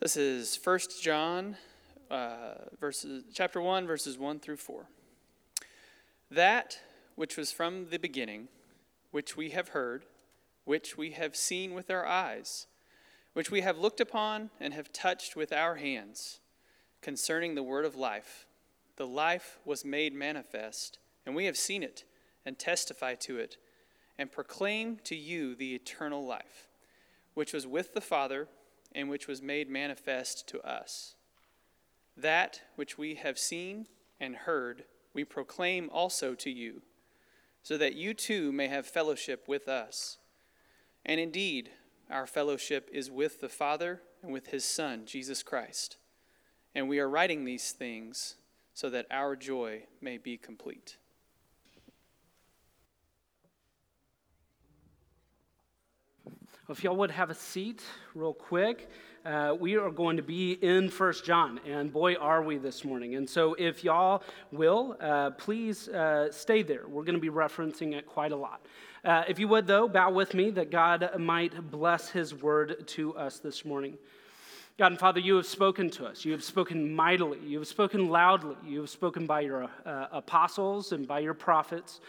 This is 1 John, uh, verses, chapter 1, verses 1 through 4. That which was from the beginning, which we have heard, which we have seen with our eyes, which we have looked upon and have touched with our hands, concerning the word of life. The life was made manifest, and we have seen it, and testify to it, and proclaim to you the eternal life, which was with the Father and which was made manifest to us. That which we have seen and heard, we proclaim also to you, so that you too may have fellowship with us. And indeed, our fellowship is with the Father and with his Son, Jesus Christ. And we are writing these things so that our joy may be complete. If y'all would have a seat real quick, uh, we are going to be in First John, and boy, are we this morning. And so, if y'all will, uh, please uh, stay there. We're going to be referencing it quite a lot. Uh, if you would, though, bow with me that God might bless his word to us this morning. God and Father, you have spoken to us. You have spoken mightily. You have spoken loudly. You have spoken by your uh, apostles and by your prophets.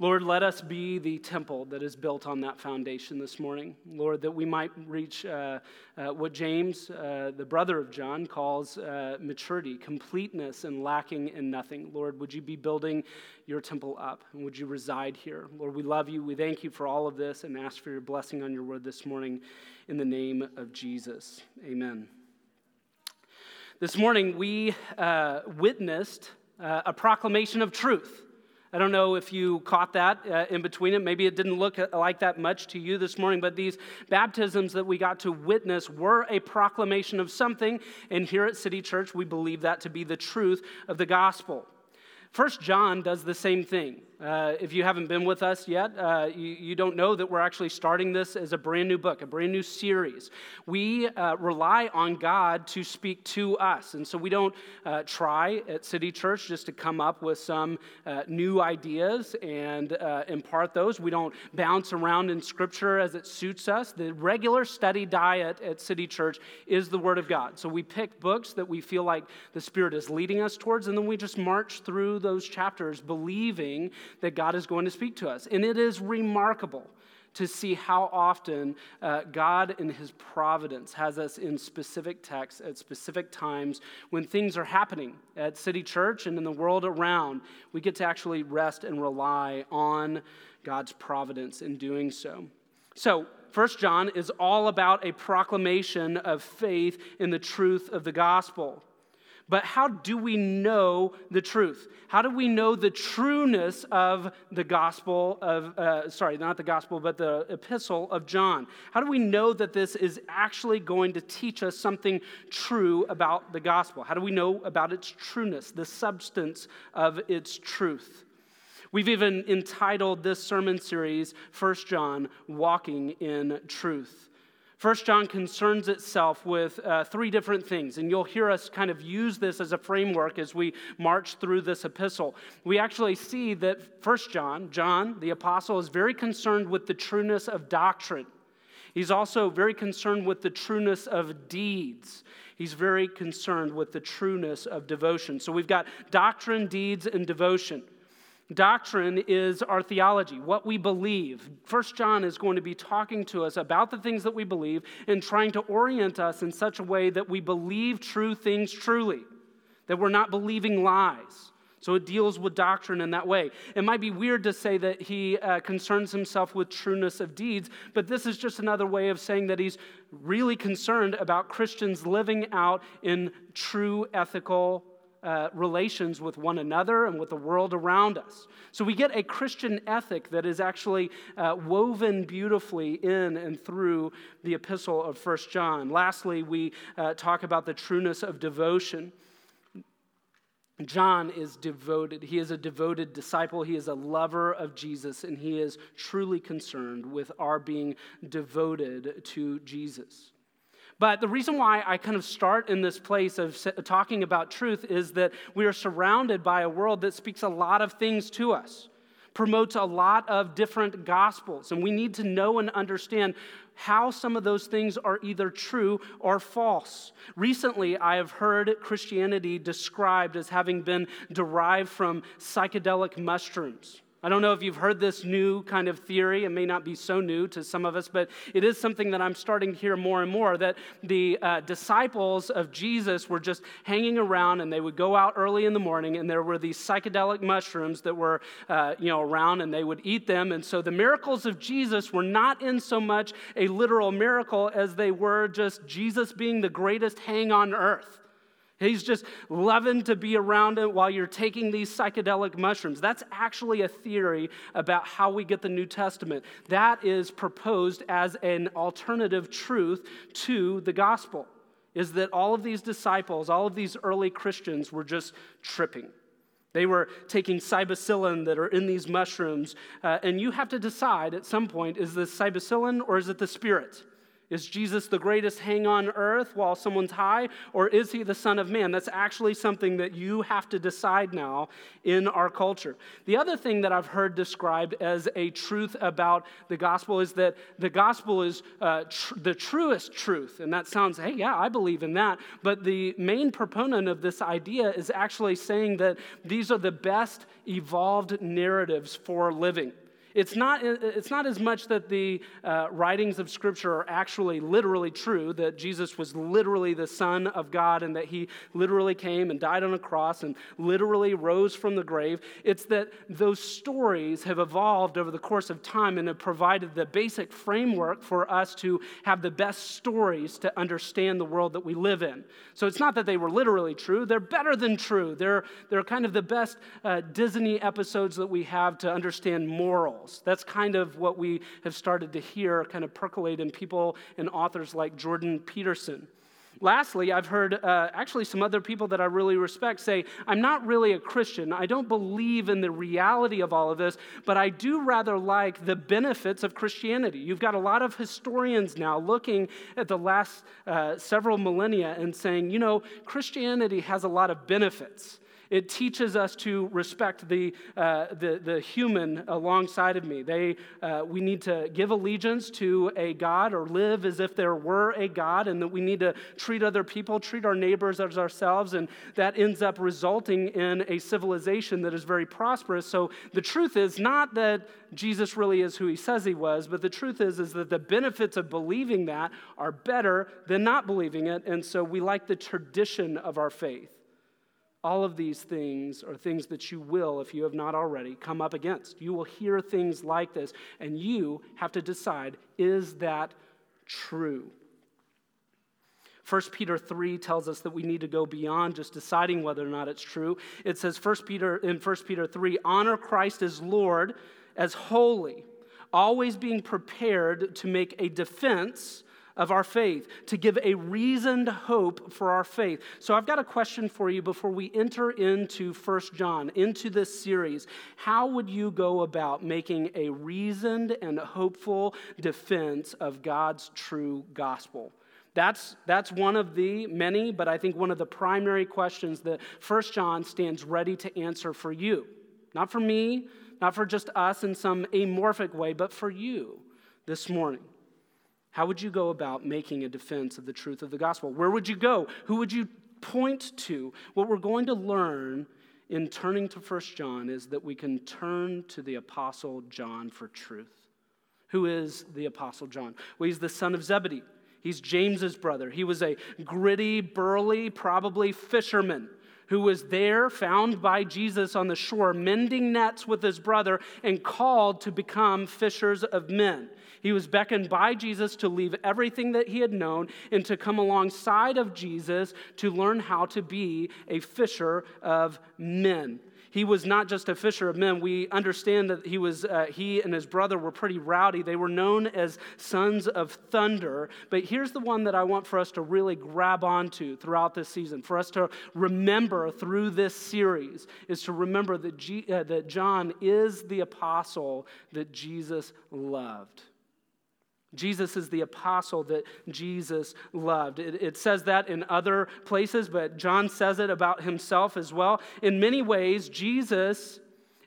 Lord, let us be the temple that is built on that foundation this morning. Lord, that we might reach uh, uh, what James, uh, the brother of John, calls uh, maturity, completeness, and lacking in nothing. Lord, would you be building your temple up and would you reside here? Lord, we love you. We thank you for all of this and ask for your blessing on your word this morning in the name of Jesus. Amen. This morning, we uh, witnessed uh, a proclamation of truth. I don't know if you caught that uh, in between it. Maybe it didn't look uh, like that much to you this morning, but these baptisms that we got to witness were a proclamation of something. And here at City Church, we believe that to be the truth of the gospel. First John does the same thing. Uh, if you haven't been with us yet, uh, you, you, don't know that we're actually starting this as a brand new book, a brand new series. We uh, rely on God to speak to us. And so we don't uh, try at City Church just to come up with some uh, new ideas and impart those. We don't bounce around in Scripture as it suits us. The regular study diet at City Church is the Word of God. So we pick books that we feel like the Spirit is leading us towards, and then we just march through those chapters believing that God is going to speak to us. And it is remarkable to see how often uh, God, in His providence, has us in specific texts at specific times when things are happening at City Church and in the world around. We get to actually rest and rely on God's providence in doing so. So, First John is all about a proclamation of faith in the truth of the gospel. But how do we know the truth? How do we know the trueness of the gospel of, uh, sorry, not the gospel, but the epistle of John? How do we know that this is actually going to teach us something true about the gospel? How do we know about its trueness, the substance of its truth? We've even entitled this sermon series, First John, Walking in Truth. First John concerns itself with uh, three different things, and you'll hear us kind of use this as a framework as we march through this epistle. We actually see that First John, John, the apostle, is very concerned with the trueness of doctrine. He's also very concerned with the trueness of deeds. He's very concerned with the trueness of devotion. So we've got doctrine, deeds, and devotion. Doctrine is our theology, what we believe. First John is going to be talking to us about the things that we believe and trying to orient us in such a way that we believe true things truly, that we're not believing lies. So it deals with doctrine in that way. It might be weird to say that he uh, concerns himself with trueness of deeds, but this is just another way of saying that he's really concerned about Christians living out in true ethical uh, relations with one another and with the world around us. So we get a Christian ethic that is actually uh, woven beautifully in and through the epistle of First John. Lastly, we uh, talk about the trueness of devotion. John is devoted. He is a devoted disciple. He is a lover of Jesus, and he is truly concerned with our being devoted to Jesus. But the reason why I kind of start in this place of talking about truth is that we are surrounded by a world that speaks a lot of things to us. promotes a lot of different gospels. And we need to know and understand how some of those things are either true or false. Recently, I have heard Christianity described as having been derived from psychedelic mushrooms. I don't know if you've heard this new kind of theory. It may not be so new to some of us, but it is something that I'm starting to hear more and more that the uh, disciples of Jesus were just hanging around and they would go out early in the morning and there were these psychedelic mushrooms that were, uh, you know, around and they would eat them. And so the miracles of Jesus were not in so much a literal miracle as they were just Jesus being the greatest hang on earth. He's just loving to be around it while you're taking these psychedelic mushrooms. That's actually a theory about how we get the New Testament. That is proposed as an alternative truth to the gospel, is that all of these disciples, all of these early Christians were just tripping. They were taking cybacillin that are in these mushrooms, uh, and you have to decide at some point is this cybacillin or is it the spirit? Is Jesus the greatest hang on earth while someone's high, or is he the Son of Man? That's actually something that you have to decide now in our culture. The other thing that I've heard described as a truth about the gospel is that the gospel is uh, tr- the truest truth. And that sounds, hey, yeah, I believe in that. But the main proponent of this idea is actually saying that these are the best evolved narratives for living. It's not, it's not as much that the uh, writings of Scripture are actually literally true, that Jesus was literally the Son of God and that he literally came and died on a cross and literally rose from the grave. It's that those stories have evolved over the course of time and have provided the basic framework for us to have the best stories to understand the world that we live in. So it's not that they were literally true, they're better than true. They're, they're kind of the best uh, Disney episodes that we have to understand That's kind of what we have started to hear kind of percolate in people and authors like Jordan Peterson. Lastly, I've heard uh, actually some other people that I really respect say, I'm not really a Christian. I don't believe in the reality of all of this, but I do rather like the benefits of Christianity. You've got a lot of historians now looking at the last uh, several millennia and saying, you know, Christianity has a lot of benefits. It teaches us to respect the, uh, the, the, human alongside of me. They, uh, we need to give allegiance to a God or live as if there were a God, and that we need to treat other people, treat our neighbors as ourselves, and that ends up resulting in a civilization that is very prosperous. So the truth is not that Jesus really is who he says he was, but the truth is, is that the benefits of believing that are better than not believing it, and so we like the tradition of our faith. All of these things are things that you will, if you have not already, come up against. You will hear things like this, and you have to decide is that true? 1 Peter 3 tells us that we need to go beyond just deciding whether or not it's true. It says 1 Peter in 1 Peter 3, honor Christ as Lord, as holy, always being prepared to make a defense of our faith, to give a reasoned hope for our faith. So I've got a question for you before we enter into First John, into this series. How would you go about making a reasoned and hopeful defense of God's true gospel? That's, that's one of the many, but I think one of the primary questions that First John stands ready to answer for you. Not for me, not for just us in some amorphic way, but for you this morning. How would you go about making a defense of the truth of the gospel? Where would you go? Who would you point to? What we're going to learn in turning to First John is that we can turn to the Apostle John for truth. Who is the Apostle John? Well, he's the son of Zebedee. He's James's brother. He was a gritty, burly, probably fisherman who was there, found by Jesus on the shore, mending nets with his brother, and called to become fishers of men. He was beckoned by Jesus to leave everything that he had known and to come alongside of Jesus to learn how to be a fisher of men he was not just a fisher of men. We understand that he was uh, he and his brother were pretty rowdy. They were known as sons of thunder. But here's the one that I want for us to really grab onto throughout this season, for us to remember through this series, is to remember that, G, uh, that John is the apostle that Jesus loved. Jesus is the apostle that Jesus loved. It, it, says that in other places, but John says it about himself as well. In many ways, Jesus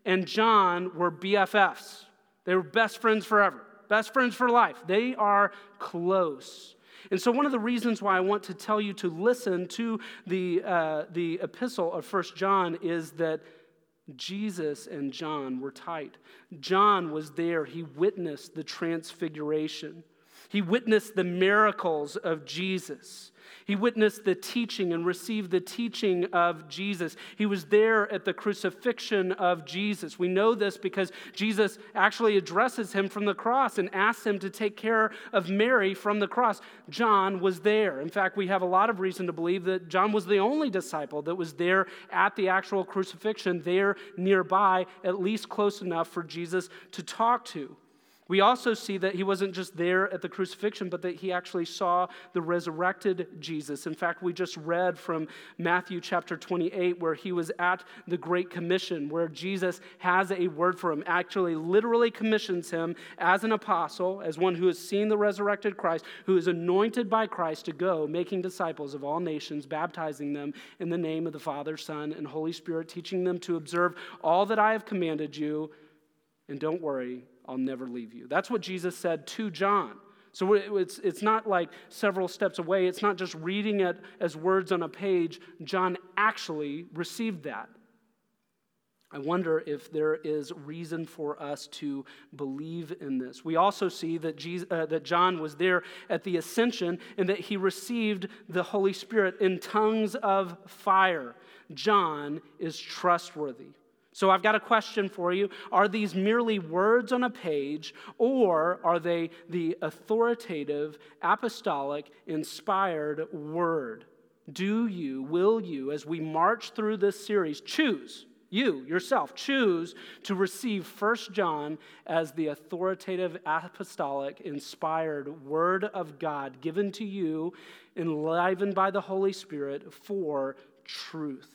and John were BFFs. They were best friends forever, best friends for life. They are close. And so, one of the reasons why I want to tell you to listen to the, uh, the epistle of First John is that Jesus and John were tight. John was there, he witnessed the transfiguration, he witnessed the miracles of Jesus. He witnessed the teaching and received the teaching of Jesus. He was there at the crucifixion of Jesus. We know this because Jesus actually addresses him from the cross and asks him to take care of Mary from the cross. John was there. In fact, we have a lot of reason to believe that John was the only disciple that was there at the actual crucifixion, there nearby, at least close enough for Jesus to talk to. We also see that he wasn't just there at the crucifixion, but that he actually saw the resurrected Jesus. In fact, we just read from Matthew chapter 28, where he was at the Great Commission, where Jesus has a word for him, actually, literally commissions him as an apostle, as one who has seen the resurrected Christ, who is anointed by Christ to go, making disciples of all nations, baptizing them in the name of the Father, Son, and Holy Spirit, teaching them to observe all that I have commanded you. And don't worry, I'll never leave you. That's what Jesus said to John. So it's, it's not like several steps away. It's not just reading it as words on a page. John actually received that. I wonder if there is reason for us to believe in this. We also see that, Jesus, uh, that John was there at the ascension and that he received the Holy Spirit in tongues of fire. John is trustworthy. So I've got a question for you. Are these merely words on a page, or are they the authoritative, apostolic, inspired word? Do you, will you, as we march through this series, choose, you yourself, choose to receive 1 John as the authoritative, apostolic, inspired word of God given to you, enlivened by the Holy Spirit for truth?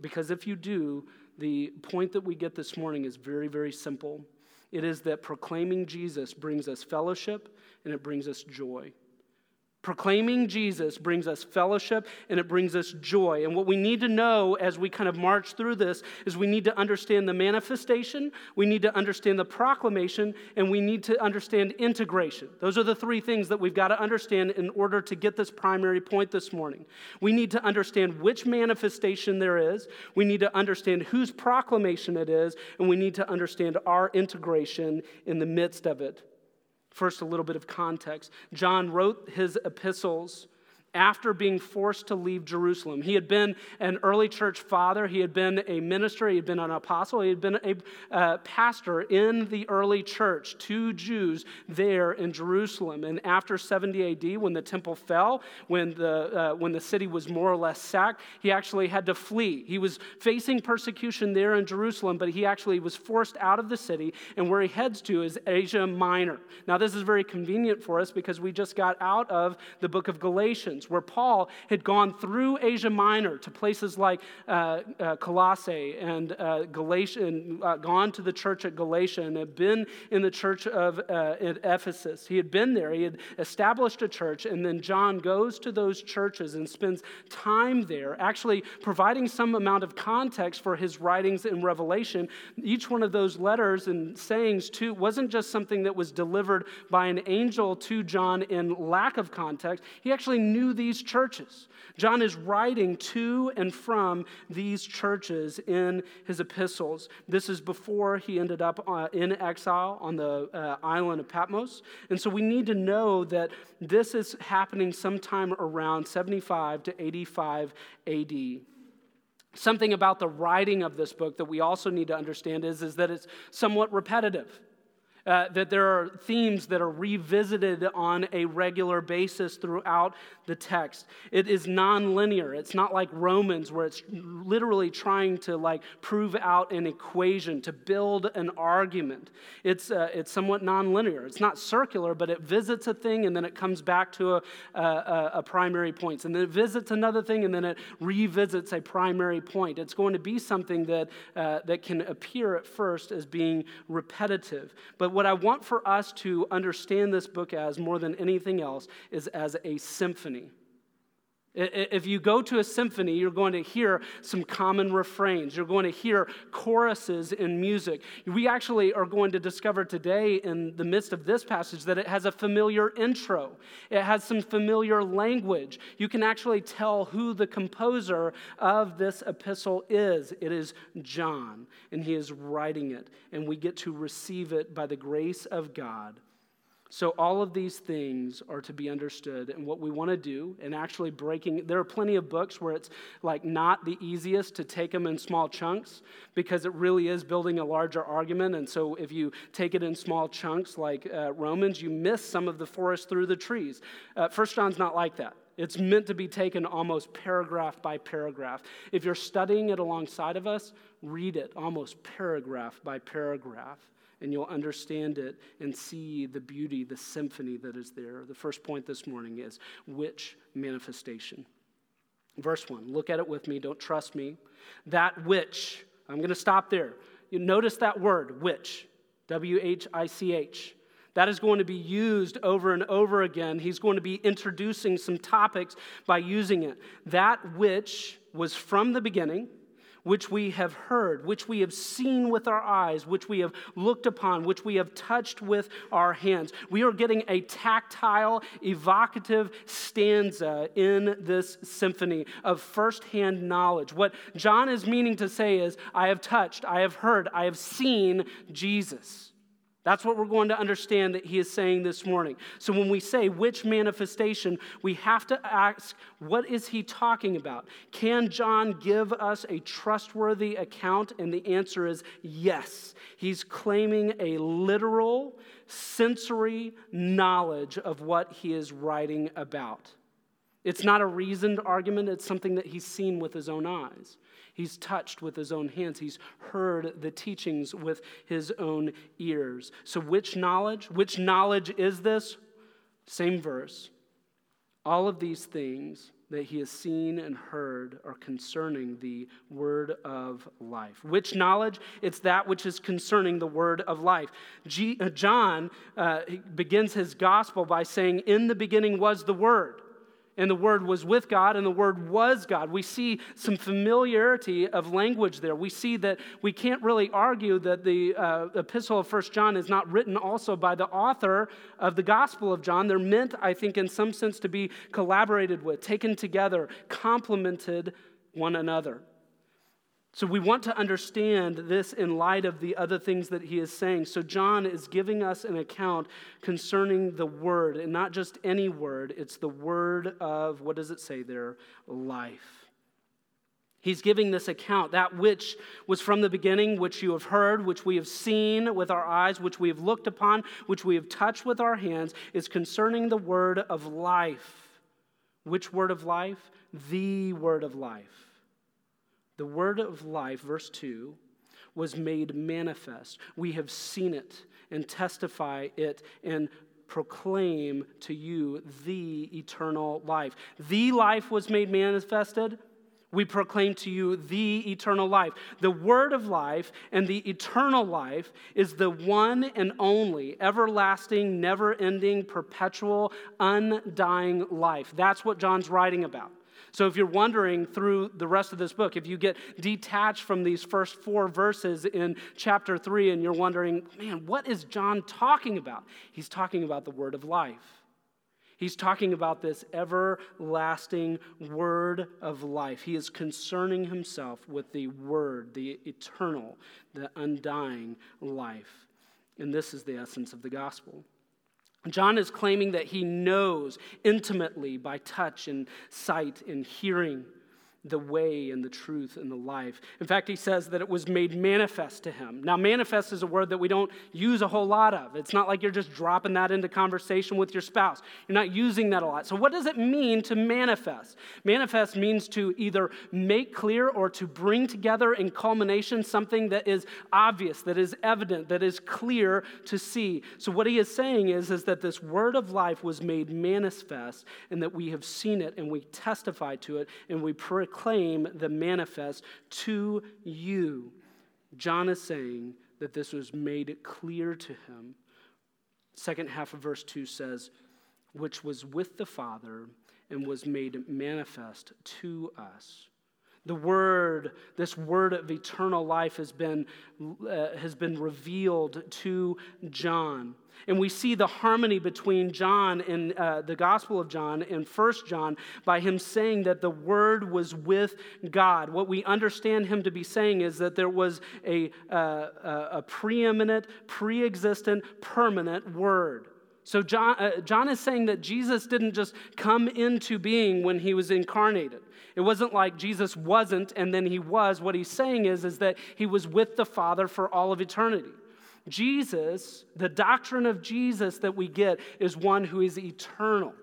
Because if you do, the point that we get this morning is very, very simple. It is that proclaiming Jesus brings us fellowship and it brings us joy. Proclaiming Jesus brings us fellowship and it brings us joy. And what we need to know as we kind of march through this is we need to understand the manifestation, we need to understand the proclamation, and we need to understand integration. Those are the three things that we've got to understand in order to get this primary point this morning. We need to understand which manifestation there is, we need to understand whose proclamation it is, and we need to understand our integration in the midst of it. First, a little bit of context. John wrote his epistles after being forced to leave Jerusalem. He had been an early church father, he had been a minister, he had been an apostle, he had been a uh, pastor in the early church to Jews there in Jerusalem. And after 70 AD, when the temple fell, when the, uh, when the city was more or less sacked, he actually had to flee. He was facing persecution there in Jerusalem, but he actually was forced out of the city, and where he heads to is Asia Minor. Now, this is very convenient for us because we just got out of the book of Galatians where Paul had gone through Asia Minor to places like uh, uh, Colossae and uh, Galatia, and uh, gone to the church at Galatia, and had been in the church of uh, at Ephesus. He had been there, he had established a church, and then John goes to those churches and spends time there, actually providing some amount of context for his writings in Revelation. Each one of those letters and sayings, too, wasn't just something that was delivered by an angel to John in lack of context. He actually knew these churches. John is writing to and from these churches in his epistles. This is before he ended up uh, in exile on the uh, island of Patmos. And so we need to know that this is happening sometime around 75 to 85 AD. Something about the writing of this book that we also need to understand is, is that it's somewhat repetitive uh, that there are themes that are revisited on a regular basis throughout the text. It is nonlinear. It's not like Romans where it's literally trying to like prove out an equation, to build an argument. It's, uh, it's somewhat nonlinear. It's not circular, but it visits a thing and then it comes back to a, a, a primary point. And then it visits another thing and then it revisits a primary point. It's going to be something that, uh, that can appear at first as being repetitive. But what I want for us to understand this book as more than anything else is as a symphony. If you go to a symphony, you're going to hear some common refrains. You're going to hear choruses in music. We actually are going to discover today, in the midst of this passage, that it has a familiar intro. It has some familiar language. You can actually tell who the composer of this epistle is. It is John, and he is writing it, and we get to receive it by the grace of God so, all of these things are to be understood. And what we want to do, and actually breaking, there are plenty of books where it's like not the easiest to take them in small chunks because it really is building a larger argument. And so, if you take it in small chunks like uh, Romans, you miss some of the forest through the trees. Uh, First John's not like that. It's meant to be taken almost paragraph by paragraph. If you're studying it alongside of us, read it almost paragraph by paragraph and you'll understand it and see the beauty, the symphony that is there. The first point this morning is which manifestation? Verse 1, look at it with me, don't trust me. That which, I'm going to stop there. You notice that word, which, W H I C H. That is going to be used over and over again. He's going to be introducing some topics by using it. That which was from the beginning, which we have heard, which we have seen with our eyes, which we have looked upon, which we have touched with our hands. We are getting a tactile, evocative stanza in this symphony of firsthand knowledge. What John is meaning to say is, I have touched, I have heard, I have seen Jesus. That's what we're going to understand that he is saying this morning. So when we say which manifestation, we have to ask, what is he talking about? Can John give us a trustworthy account? And the answer is yes. He's claiming a literal, sensory knowledge of what he is writing about. It's not a reasoned argument, it's something that he's seen with his own eyes. He's touched with his own hands. He's heard the teachings with his own ears. So, which knowledge? Which knowledge is this? Same verse. All of these things that he has seen and heard are concerning the word of life. Which knowledge? It's that which is concerning the word of life. G- uh, John uh, begins his gospel by saying, In the beginning was the word and the Word was with God, and the Word was God. We see some familiarity of language there. We see that we can't really argue that the uh, epistle of First John is not written also by the author of the Gospel of John. They're meant, I think, in some sense to be collaborated with, taken together, complemented one another. So we want to understand this in light of the other things that he is saying. So John is giving us an account concerning the word, and not just any word, it's the word of, what does it say there? Life. He's giving this account, that which was from the beginning, which you have heard, which we have seen with our eyes, which we have looked upon, which we have touched with our hands, is concerning the word of life. Which word of life? The word of life. The word of life, verse 2, was made manifest. We have seen it and testify it and proclaim to you the eternal life. The life was made manifested. We proclaim to you the eternal life. The word of life and the eternal life is the one and only, everlasting, never ending, perpetual, undying life. That's what John's writing about. So, if you're wondering through the rest of this book, if you get detached from these first four verses in chapter three and you're wondering, man, what is John talking about? He's talking about the word of life. He's talking about this everlasting word of life. He is concerning himself with the word, the eternal, the undying life. And this is the essence of the gospel. John is claiming that he knows intimately by touch and sight and hearing the way and the truth and the life. In fact, he says that it was made manifest to him. Now, manifest is a word that we don't use a whole lot of. It's not like you're just dropping that into conversation with your spouse. You're not using that a lot. So, what does it mean to manifest? Manifest means to either make clear or to bring together in culmination something that is obvious, that is evident, that is clear to see. So, what he is saying is, is that this word of life was made manifest and that we have seen it and we testify to it and we proclaim proclaim the manifest to you. John is saying that this was made clear to him. Second half of verse 2 says, which was with the Father and was made manifest to us. The word, this word of eternal life has been, uh, has been revealed to John. And we see the harmony between John and uh, the Gospel of John and First John by him saying that the Word was with God. What we understand him to be saying is that there was a, uh, a preeminent, pre existent, permanent Word. So John, uh, John is saying that Jesus didn't just come into being when he was incarnated. It wasn't like Jesus wasn't and then he was. What he's saying is, is that he was with the Father for all of eternity. Jesus, the doctrine of Jesus that we get is one who is eternal.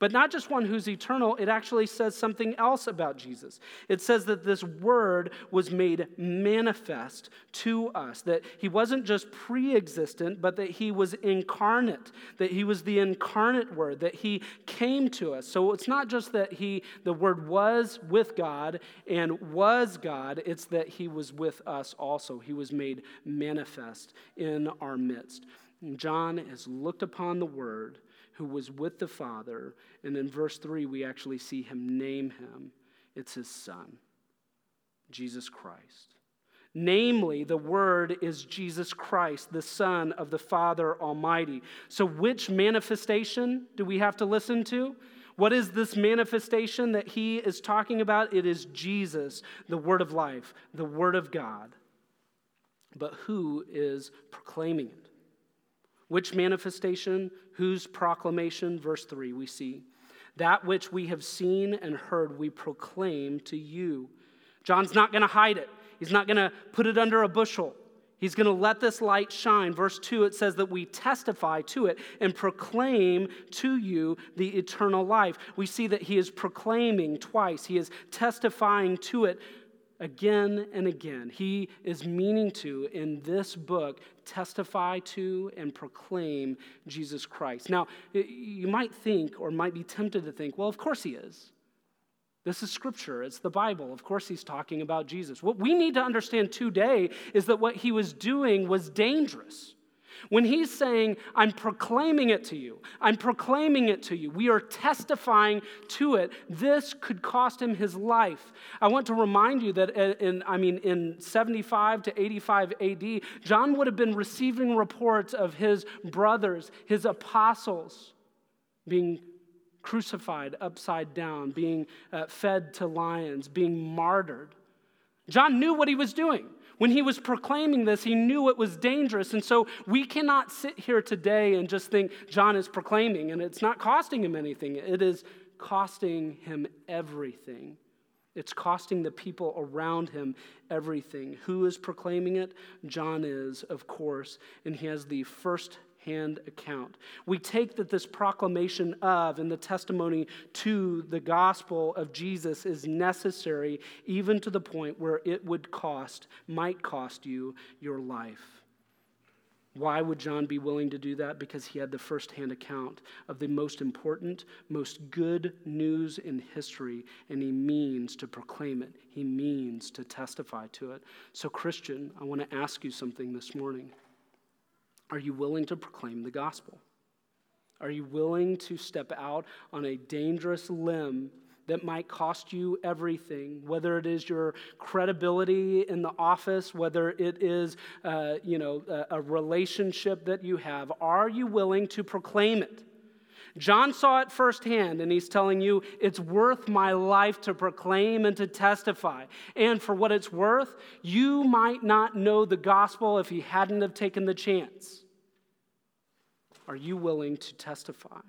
But not just one who's eternal, it actually says something else about Jesus. It says that this word was made manifest to us, that he wasn't just pre existent, but that he was incarnate, that he was the incarnate word, that he came to us. So it's not just that he, the word was with God and was God, it's that he was with us also. He was made manifest in our midst. John has looked upon the word who was with the Father. And in verse 3, we actually see him name him. It's his Son, Jesus Christ. Namely, the Word is Jesus Christ, the Son of the Father Almighty. So, which manifestation do we have to listen to? What is this manifestation that he is talking about? It is Jesus, the Word of life, the Word of God. But who is proclaiming it? Which manifestation? Whose proclamation? Verse 3, we see. That which we have seen and heard, we proclaim to you. John's not going to hide it, he's not going to put it under a bushel. He's going to let this light shine. Verse 2, it says that we testify to it and proclaim to you the eternal life. We see that he is proclaiming twice, he is testifying to it again and again. He is meaning to, in this book, testify to and proclaim Jesus Christ. Now, you might think or might be tempted to think, well, of course he is. This is scripture, it's the Bible. Of course, he's talking about Jesus. What we need to understand today is that what he was doing was dangerous. When he's saying, I'm proclaiming it to you, I'm proclaiming it to you, we are testifying to it, this could cost him his life. I want to remind you that in, I mean, in 75 to 85 AD, John would have been receiving reports of his brothers, his apostles, being crucified upside down, being uh, fed to lions, being martyred. John knew what he was doing. When he was proclaiming this, he knew it was dangerous. And so we cannot sit here today and just think John is proclaiming and it's not costing him anything. It is costing him everything. It's costing the people around him everything. Who is proclaiming it? John is, of course, and he has the first hand account. We take that this proclamation of and the testimony to the gospel of Jesus is necessary, even to the point where it would cost, might cost you your life. Why would John be willing to do that? Because he had the firsthand account of the most important, most good news in history, and he means to proclaim it. He means to testify to it. So, Christian, I want to ask you something this morning. Are you willing to proclaim the gospel? Are you willing to step out on a dangerous limb that might cost you everything, whether it is your credibility in the office, whether it is, uh, you know, a, a relationship that you have? Are you willing to proclaim it? John saw it firsthand, and he's telling you it's worth my life to proclaim and to testify. And for what it's worth, you might not know the gospel if he hadn't have taken the chance. Are you willing to testify?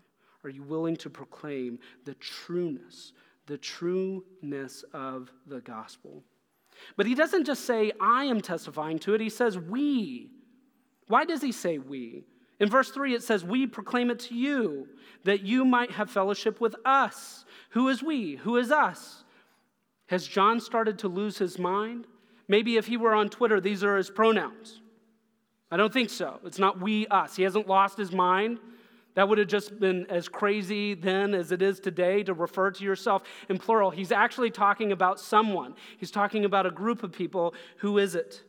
Are you willing to proclaim the trueness, the trueness of the gospel? But he doesn't just say, I am testifying to it, he says, we. Why does he say we? In verse 3, it says, We proclaim it to you, that you might have fellowship with us. Who is we? Who is us? Has John started to lose his mind? Maybe if he were on Twitter, these are his pronouns. I don't think so. It's not we, us. He hasn't lost his mind. That would have just been as crazy then as it is today to refer to yourself in plural. He's actually talking about someone, he's talking about a group of people. Who is it?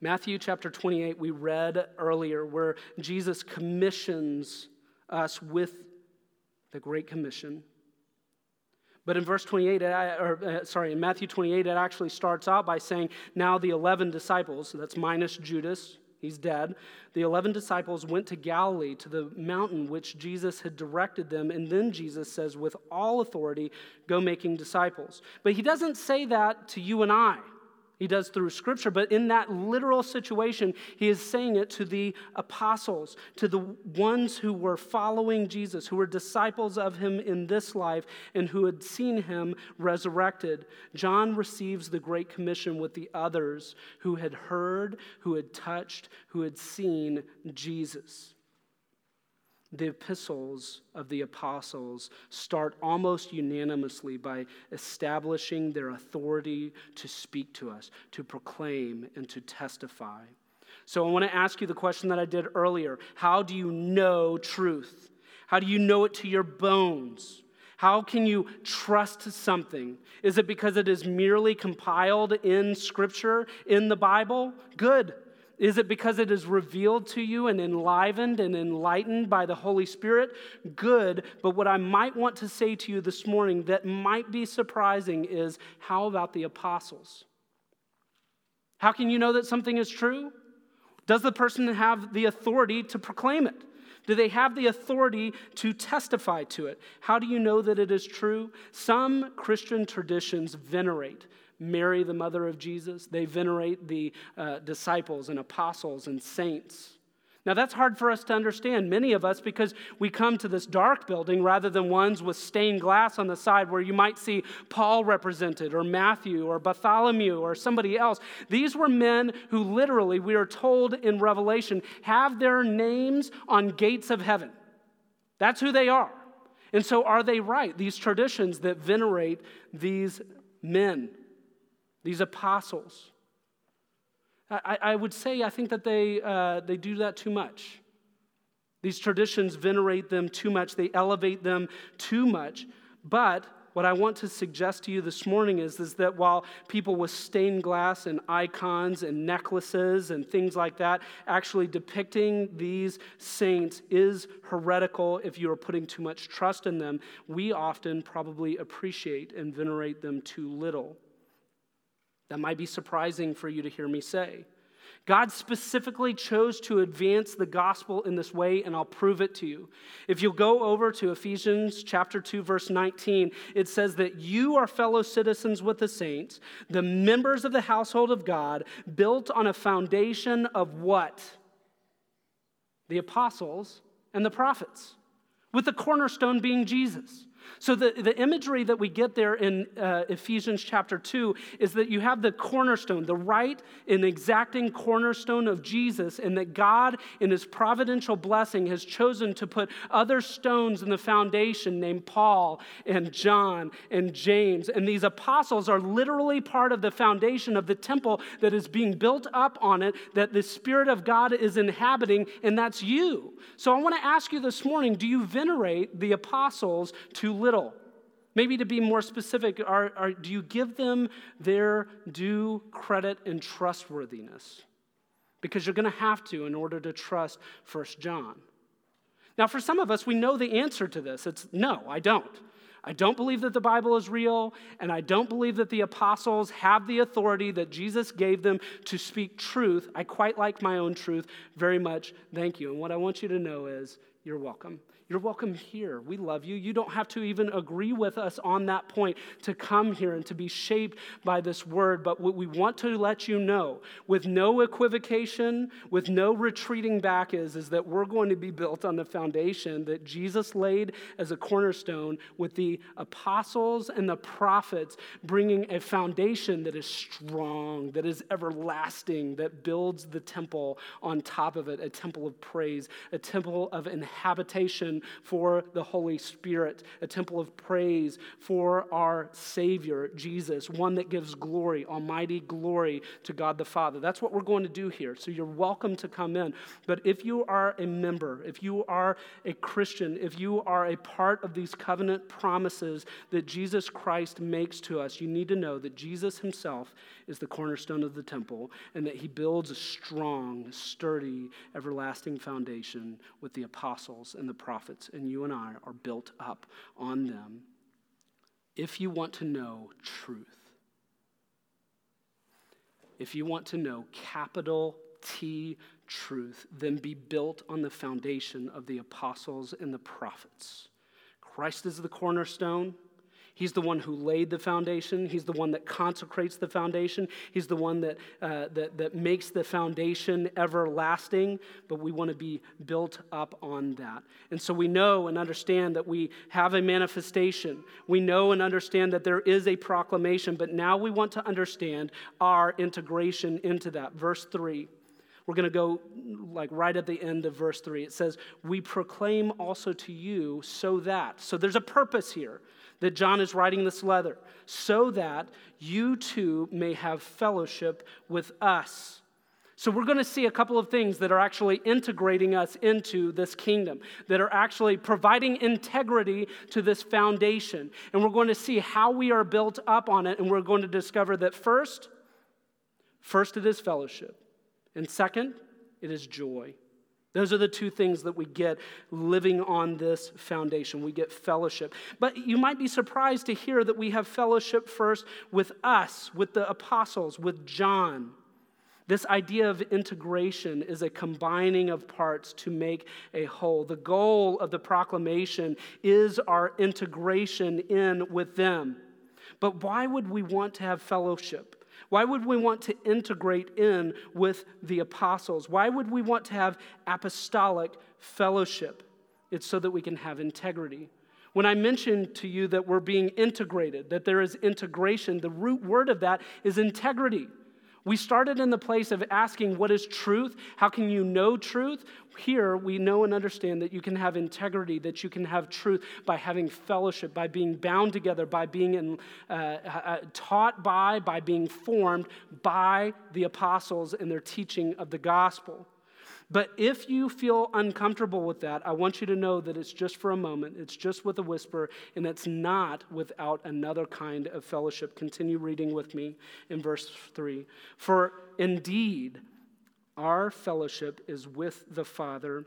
Matthew chapter 28, we read earlier, where Jesus commissions us with the Great Commission. But in verse 28, or uh, sorry, in Matthew 28, it actually starts out by saying, Now the 11 disciples, that's minus Judas, he's dead. The 11 disciples went to Galilee to the mountain which Jesus had directed them. And then Jesus says, With all authority, go making disciples. But he doesn't say that to you and I. He does through Scripture, but in that literal situation, he is saying it to the apostles, to the ones who were following Jesus, who were disciples of him in this life, and who had seen him resurrected. John receives the Great Commission with the others who had heard, who had touched, who had seen Jesus the epistles of the apostles start almost unanimously by establishing their authority to speak to us, to proclaim, and to testify. So I want to ask you the question that I did earlier How do you know truth? How do you know it to your bones? How can you trust something? Is it because it is merely compiled in Scripture, in the Bible? Good. Is it because it is revealed to you and enlivened and enlightened by the Holy Spirit? Good. But what I might want to say to you this morning that might be surprising is how about the apostles? How can you know that something is true? Does the person have the authority to proclaim it? Do they have the authority to testify to it? How do you know that it is true? Some Christian traditions venerate Mary, the mother of Jesus. They venerate the uh, disciples and apostles and saints. Now, that's hard for us to understand, many of us, because we come to this dark building rather than ones with stained glass on the side where you might see Paul represented, or Matthew, or Bartholomew, or somebody else. These were men who literally, we are told in Revelation, have their names on gates of heaven. That's who they are. And so, are they right? These traditions that venerate these men these apostles. I, I would say I think that they, uh, they do that too much. These traditions venerate them too much, they elevate them too much. But what I want to suggest to you this morning is, is that while people with stained glass and icons and necklaces and things like that actually depicting these saints is heretical if you are putting too much trust in them, we often probably appreciate and venerate them too little. That might be surprising for you to hear me say. God specifically chose to advance the gospel in this way, and I'll prove it to you. If you'll go over to Ephesians chapter 2, verse 19, it says that you are fellow citizens with the saints, the members of the household of God, built on a foundation of what? The apostles and the prophets, with the cornerstone being Jesus. So, the, the imagery that we get there in uh, Ephesians chapter 2 is that you have the cornerstone, the right and exacting cornerstone of Jesus, and that God, in his providential blessing, has chosen to put other stones in the foundation, named Paul and John and James. And these apostles are literally part of the foundation of the temple that is being built up on it, that the Spirit of God is inhabiting, and that's you. So, I want to ask you this morning do you venerate the apostles to little. Maybe to be more specific, are, are, do you give them their due credit and trustworthiness? Because you're going to have to in order to trust First John. Now, for some of us, we know the answer to this. It's no, I don't. I don't believe that the Bible is real, and I don't believe that the apostles have the authority that Jesus gave them to speak truth. I quite like my own truth very much. Thank you. And what I want you to know is you're welcome. You're welcome here. We love you. You don't have to even agree with us on that point to come here and to be shaped by this word. But what we want to let you know, with no equivocation, with no retreating back, is, is that we're going to be built on the foundation that Jesus laid as a cornerstone with the apostles and the prophets, bringing a foundation that is strong, that is everlasting, that builds the temple on top of it a temple of praise, a temple of inhabitation for the Holy Spirit, a temple of praise for our Savior, Jesus, one that gives glory, almighty glory to God the Father. That's what we're going to do here. So you're welcome to come in. But if you are a member, if you are a Christian, if you are a part of these covenant promises that Jesus Christ makes to us, you need to know that Jesus himself is the cornerstone of the temple and that he builds a strong, sturdy, everlasting foundation with the apostles and the prophets prophets, and you and I are built up on them. If you want to know truth, if you want to know capital T truth, then be built on the foundation of the apostles and the prophets. Christ is the cornerstone. He's the one who laid the foundation. He's the one that consecrates the foundation. He's the one that, uh, that, that makes the foundation everlasting. But we want to be built up on that. And so we know and understand that we have a manifestation. We know and understand that there is a proclamation. But now we want to understand our integration into that. Verse 3. We're going to go like right at the end of verse 3. It says, We proclaim also to you so that. So there's a purpose here that John is writing this letter, so that you too may have fellowship with us. So, we're going to see a couple of things that are actually integrating us into this kingdom, that are actually providing integrity to this foundation. And we're going to see how we are built up on it. And we're going to discover that first, first it is fellowship. And second, it is joy. Those are the two things that we get living on this foundation. We get fellowship. But you might be surprised to hear that we have fellowship first with us, with the apostles, with John. This idea of integration is a combining of parts to make a whole. The goal of the proclamation is our integration in with them. But why would we want to have fellowship? Why would we want to integrate in with the apostles? Why would we want to have apostolic fellowship? It's so that we can have integrity. When I mentioned to you that we're being integrated, that there is integration, the root word of that is integrity. We started in the place of asking, What is truth? How can you know truth? Here, we know and understand that you can have integrity, that you can have truth by having fellowship, by being bound together, by being in, uh, uh, taught by, by being formed by the apostles and their teaching of the gospel. But if you feel uncomfortable with that, I want you to know that it's just for a moment, it's just with a whisper, and it's not without another kind of fellowship. Continue reading with me in verse 3. For indeed, our fellowship is with the Father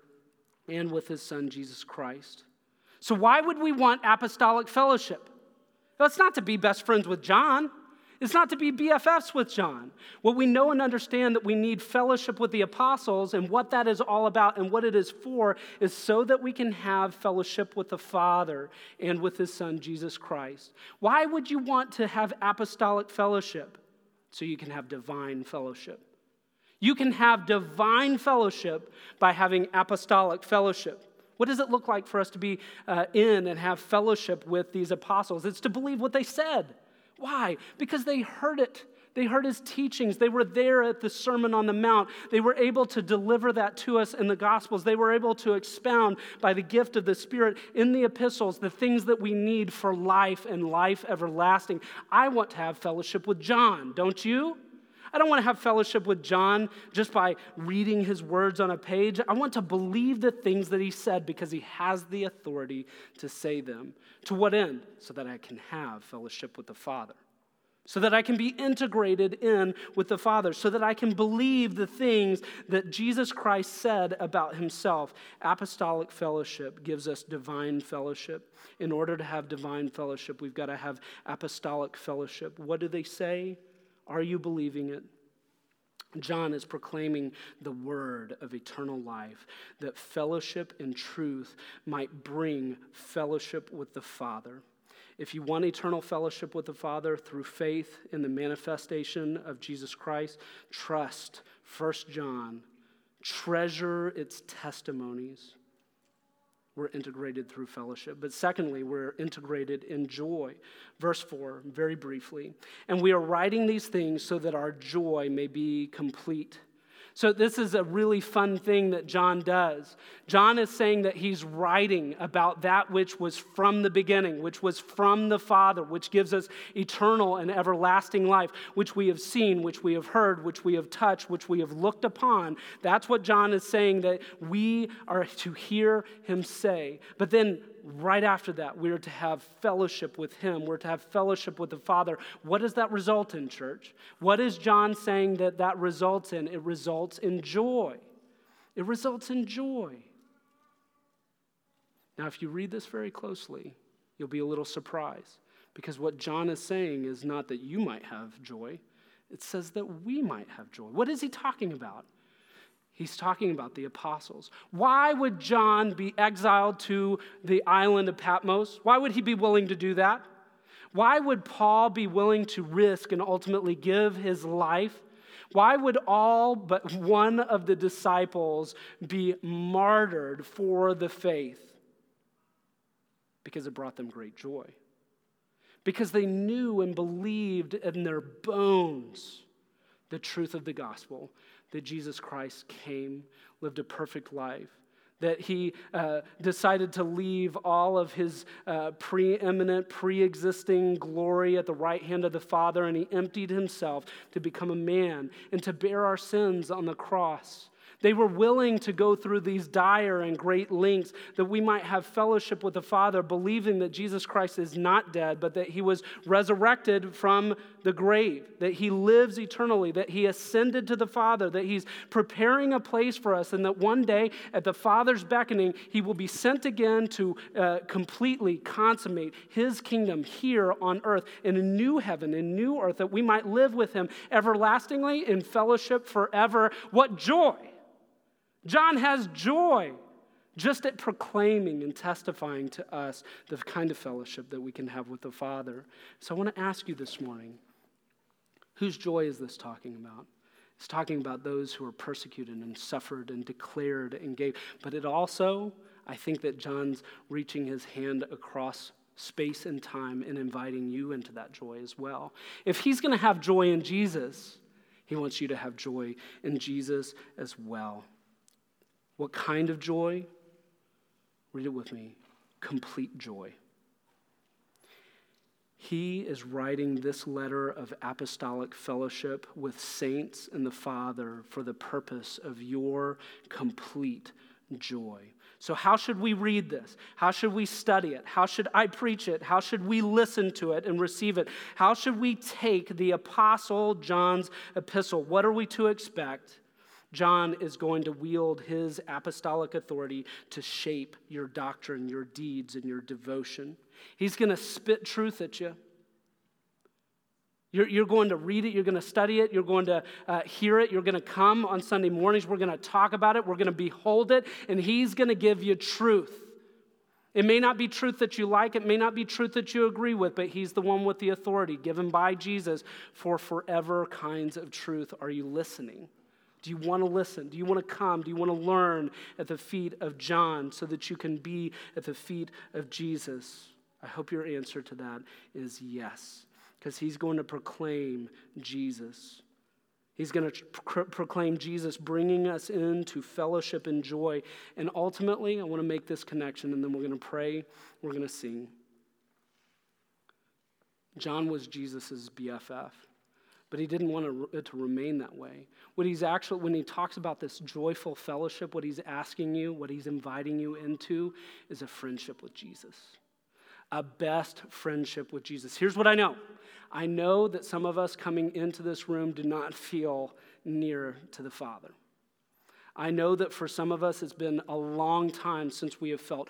and with his Son, Jesus Christ. So, why would we want apostolic fellowship? Well, it's not to be best friends with John. It's not to be BFFs with John. What we know and understand that we need fellowship with the apostles and what that is all about and what it is for is so that we can have fellowship with the Father and with his Son, Jesus Christ. Why would you want to have apostolic fellowship? So you can have divine fellowship. You can have divine fellowship by having apostolic fellowship. What does it look like for us to be uh, in and have fellowship with these apostles? It's to believe what they said. Why? Because they heard it. They heard his teachings. They were there at the Sermon on the Mount. They were able to deliver that to us in the Gospels. They were able to expound by the gift of the Spirit in the epistles the things that we need for life and life everlasting. I want to have fellowship with John, don't you? I don't want to have fellowship with John just by reading his words on a page. I want to believe the things that he said because he has the authority to say them. To what end? So that I can have fellowship with the Father. So that I can be integrated in with the Father, so that I can believe the things that Jesus Christ said about himself. Apostolic fellowship gives us divine fellowship. In order to have divine fellowship, we've got to have apostolic fellowship. What do they say? Are you believing it? John is proclaiming the word of eternal life, that fellowship and truth might bring fellowship with the Father. If you want eternal fellowship with the Father through faith in the manifestation of Jesus Christ, trust 1 John, treasure its testimonies we're integrated through fellowship. But secondly, we're integrated in joy. Verse 4, very briefly. And we are writing these things so that our joy may be complete. So, this is a really fun thing that John does. John is saying that he's writing about that which was from the beginning, which was from the Father, which gives us eternal and everlasting life, which we have seen, which we have heard, which we have touched, which we have looked upon. That's what John is saying that we are to hear him say. But then right after that, we are to have fellowship with Him. We're to have fellowship with the Father. What does that result in, church? What is John saying that that results in? It results in joy. It results in joy. Now, if you read this very closely, you'll be a little surprised because what John is saying is not that you might have joy, it says that we might have joy. What is he talking about? He's talking about the apostles. Why would John be exiled to the island of Patmos? Why would he be willing to do that? Why would Paul be willing to risk and ultimately give his life? Why would all but one of the disciples be martyred for the faith? Because it brought them great joy. Because they knew and believed in their bones the truth of the gospel that Jesus Christ came, lived a perfect life, that he uh, decided to leave all of his uh, preeminent, pre existing glory at the right hand of the Father, and he emptied himself to become a man and to bear our sins on the cross. They were willing to go through these dire and great lengths that we might have fellowship with the Father, believing that Jesus Christ is not dead, but that he was resurrected from the grave, that he lives eternally, that he ascended to the Father, that he's preparing a place for us, and that one day at the Father's beckoning, he will be sent again to uh, completely consummate his kingdom here on earth in a new heaven, in new earth, that we might live with him everlastingly in fellowship forever. What joy! John has joy just at proclaiming and testifying to us the kind of fellowship that we can have with the Father. So I want to ask you this morning whose joy is this talking about? It's talking about those who are persecuted and suffered and declared and gave. But it also, I think that John's reaching his hand across space and time and inviting you into that joy as well. If he's going to have joy in Jesus, he wants you to have joy in Jesus as well. What kind of joy? Read it with me complete joy. He is writing this letter of apostolic fellowship with saints and the Father for the purpose of your complete joy. So, how should we read this? How should we study it? How should I preach it? How should we listen to it and receive it? How should we take the Apostle John's epistle? What are we to expect? John is going to wield his apostolic authority to shape your doctrine, your deeds, and your devotion. He's going to spit truth at you. You're, you're, going to read it, you're going to study it, you're going to uh, hear it, you're going to come on Sunday mornings, we're going to talk about it, we're going to behold it, and He's going to give you truth. It may not be truth that you like, it may not be truth that you agree with, but He's the one with the authority given by Jesus for forever kinds of truth. Are you listening? Do you want to listen? Do you want to come? Do you want to learn at the feet of John so that you can be at the feet of Jesus? I hope your answer to that is yes, because he's going to proclaim Jesus. He's going to pro- proclaim Jesus, bringing us into fellowship and joy. And ultimately, I want to make this connection, and then we're going to pray, we're going to sing. John was Jesus' BFF but he didn't want it to remain that way. What he's actually, when he talks about this joyful fellowship, what he's asking you, what he's inviting you into, is a friendship with Jesus. A best friendship with Jesus. Here's what I know I know that some of us coming into this room do not feel near to the Father. I know that for some of us, it's been a long time since we have felt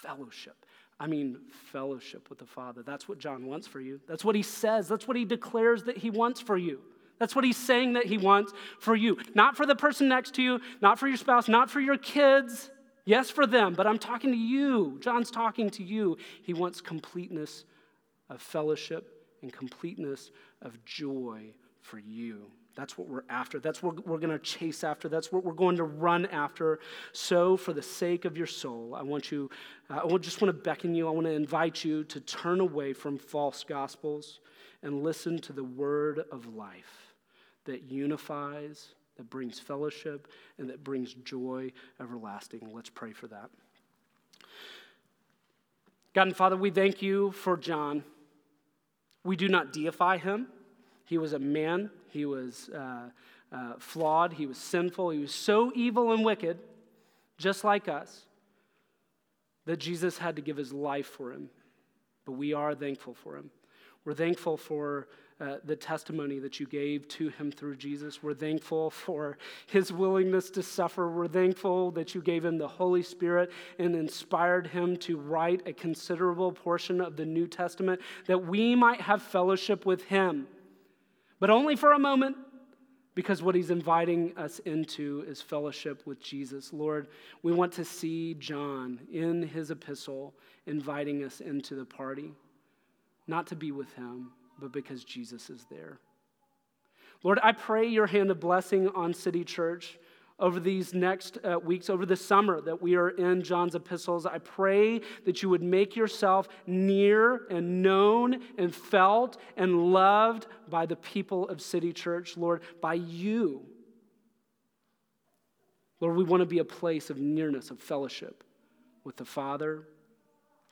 fellowship I mean, fellowship with the Father. That's what John wants for you. That's what he says. That's what he declares that he wants for you. That's what he's saying that he wants for you. Not for the person next to you, not for your spouse, not for your kids. Yes, for them, but I'm talking to you. John's talking to you. He wants completeness of fellowship and completeness of joy for you. That's what we're after. That's what we're going to chase after. That's what we're going to run after. So, for the sake of your soul, I want you, uh, I just want to beckon you, I want to invite you to turn away from false gospels and listen to the word of life that unifies, that brings fellowship, and that brings joy everlasting. Let's pray for that. God and Father, we thank you for John. We do not deify him. He was a man, he was uh, uh, flawed, he was sinful, he was so evil and wicked, just like us, that Jesus had to give his life for him. But we are thankful for him. We're thankful for uh, the testimony that you gave to him through Jesus. We're thankful for his willingness to suffer. We're thankful that you gave him the Holy Spirit and inspired him to write a considerable portion of the New Testament that we might have fellowship with him, but only for a moment. Because what he's inviting us into is fellowship with Jesus. Lord, we want to see John in his epistle inviting us into the party, not to be with him, but because Jesus is there. Lord, I pray your hand of blessing on City Church over these next uh, weeks, over the summer that we are in John's epistles. I pray that you would make yourself near and known and felt and loved by the people of City Church, Lord, by you. Lord, we want to be a place of nearness, of fellowship with the Father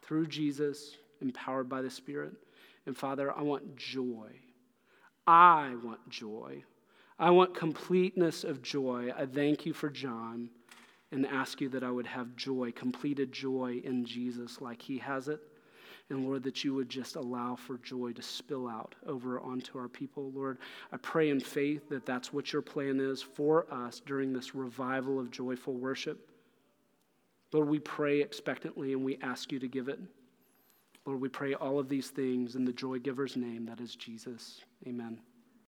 through Jesus, empowered by the Spirit. And Father, I want joy. I want joy. I want completeness of joy. I thank you for John and ask you that I would have joy, completed joy in Jesus like he has it. And Lord, that you would just allow for joy to spill out over onto our people. Lord, I pray in faith that that's what your plan is for us during this revival of joyful worship. Lord, we pray expectantly and we ask you to give it. Lord, we pray all of these things in the joy giver's name, that is Jesus. Amen.